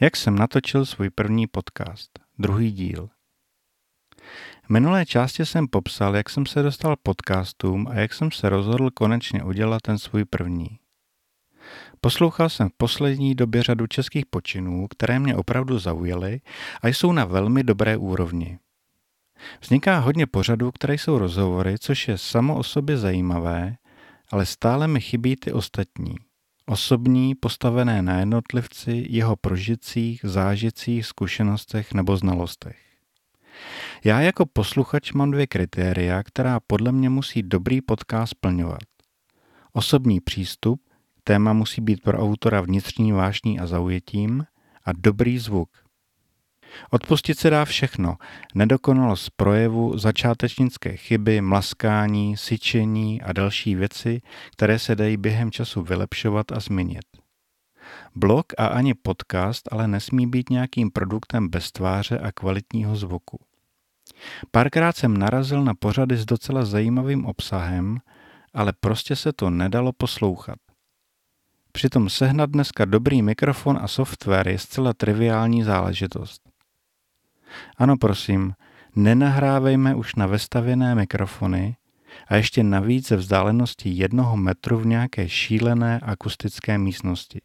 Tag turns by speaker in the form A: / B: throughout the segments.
A: Jak jsem natočil svůj první podcast, druhý díl. V minulé části jsem popsal, jak jsem se dostal podcastům a jak jsem se rozhodl konečně udělat ten svůj první. Poslouchal jsem v poslední době řadu českých počinů, které mě opravdu zaujaly a jsou na velmi dobré úrovni. Vzniká hodně pořadů, které jsou rozhovory, což je samo o sobě zajímavé, ale stále mi chybí ty ostatní. Osobní, postavené na jednotlivci, jeho prožitcích, zážitcích, zkušenostech nebo znalostech. Já jako posluchač mám dvě kritéria, která podle mě musí dobrý podcast splňovat. Osobní přístup, téma musí být pro autora vnitřní vášní a zaujetím, a dobrý zvuk. Odpustit se dá všechno. Nedokonalost projevu, začátečnické chyby, mlaskání, syčení a další věci, které se dají během času vylepšovat a změnit. Blog a ani podcast ale nesmí být nějakým produktem bez tváře a kvalitního zvuku. Párkrát jsem narazil na pořady s docela zajímavým obsahem, ale prostě se to nedalo poslouchat. Přitom sehnat dneska dobrý mikrofon a software je zcela triviální záležitost. Ano, prosím, nenahrávejme už na vestavěné mikrofony a ještě navíc ze vzdálenosti jednoho metru v nějaké šílené akustické místnosti.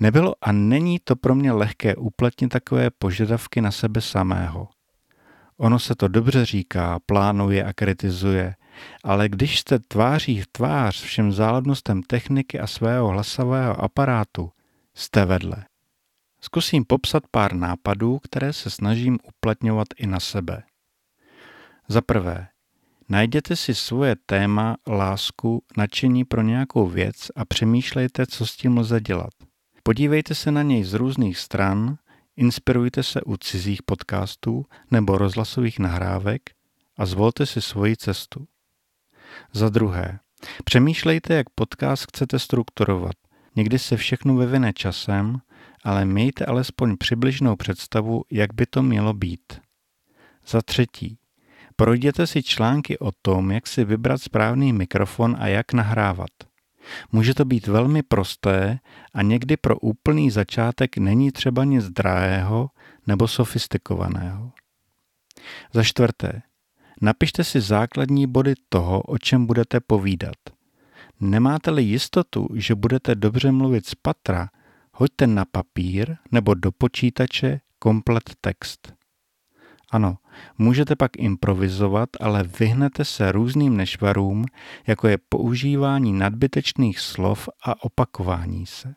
A: Nebylo a není to pro mě lehké uplatnit takové požadavky na sebe samého. Ono se to dobře říká, plánuje a kritizuje, ale když jste tváří v tvář všem záladnostem techniky a svého hlasového aparátu, jste vedle. Zkusím popsat pár nápadů, které se snažím uplatňovat i na sebe. Za prvé, najděte si svoje téma, lásku, nadšení pro nějakou věc a přemýšlejte, co s tím lze dělat. Podívejte se na něj z různých stran, inspirujte se u cizích podcastů nebo rozhlasových nahrávek a zvolte si svoji cestu. Za druhé, přemýšlejte, jak podcast chcete strukturovat. Někdy se všechno vyvine časem, ale mějte alespoň přibližnou představu, jak by to mělo být. Za třetí, projděte si články o tom, jak si vybrat správný mikrofon a jak nahrávat. Může to být velmi prosté a někdy pro úplný začátek není třeba nic drahého nebo sofistikovaného. Za čtvrté, napište si základní body toho, o čem budete povídat. Nemáte-li jistotu, že budete dobře mluvit z patra, hoďte na papír nebo do počítače komplet text. Ano, můžete pak improvizovat, ale vyhnete se různým nešvarům, jako je používání nadbytečných slov a opakování se.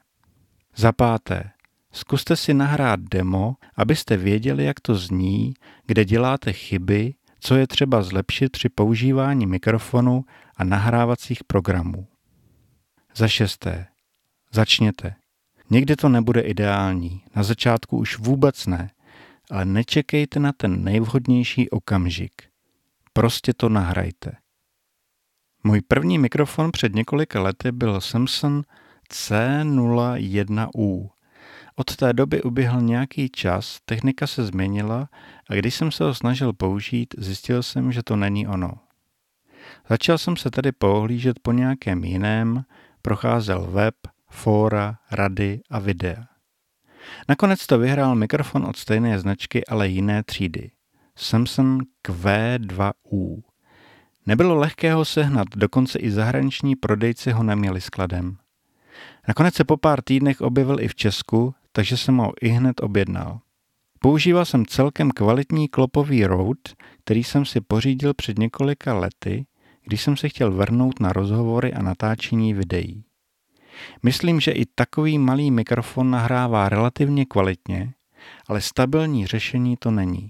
A: Za páté, zkuste si nahrát demo, abyste věděli, jak to zní, kde děláte chyby, co je třeba zlepšit při používání mikrofonu a nahrávacích programů. Za šesté, začněte. Někdy to nebude ideální, na začátku už vůbec ne, ale nečekejte na ten nejvhodnější okamžik. Prostě to nahrajte. Můj první mikrofon před několika lety byl Samsung C01U. Od té doby uběhl nějaký čas, technika se změnila a když jsem se ho snažil použít, zjistil jsem, že to není ono. Začal jsem se tedy pohlížet po nějakém jiném, procházel web, fóra, rady a videa. Nakonec to vyhrál mikrofon od stejné značky, ale jiné třídy. Samsung Q2U. Nebylo lehké ho sehnat, dokonce i zahraniční prodejci ho neměli skladem. Nakonec se po pár týdnech objevil i v Česku, takže jsem ho i hned objednal. Používal jsem celkem kvalitní klopový Rode, který jsem si pořídil před několika lety, když jsem se chtěl vrhnout na rozhovory a natáčení videí. Myslím, že i takový malý mikrofon nahrává relativně kvalitně, ale stabilní řešení to není.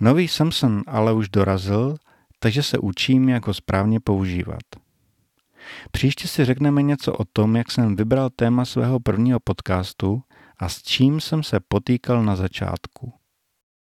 A: Nový Samsung ale už dorazil, takže se učím, jak ho správně používat. Příště si řekneme něco o tom, jak jsem vybral téma svého prvního podcastu a s čím jsem se potýkal na začátku.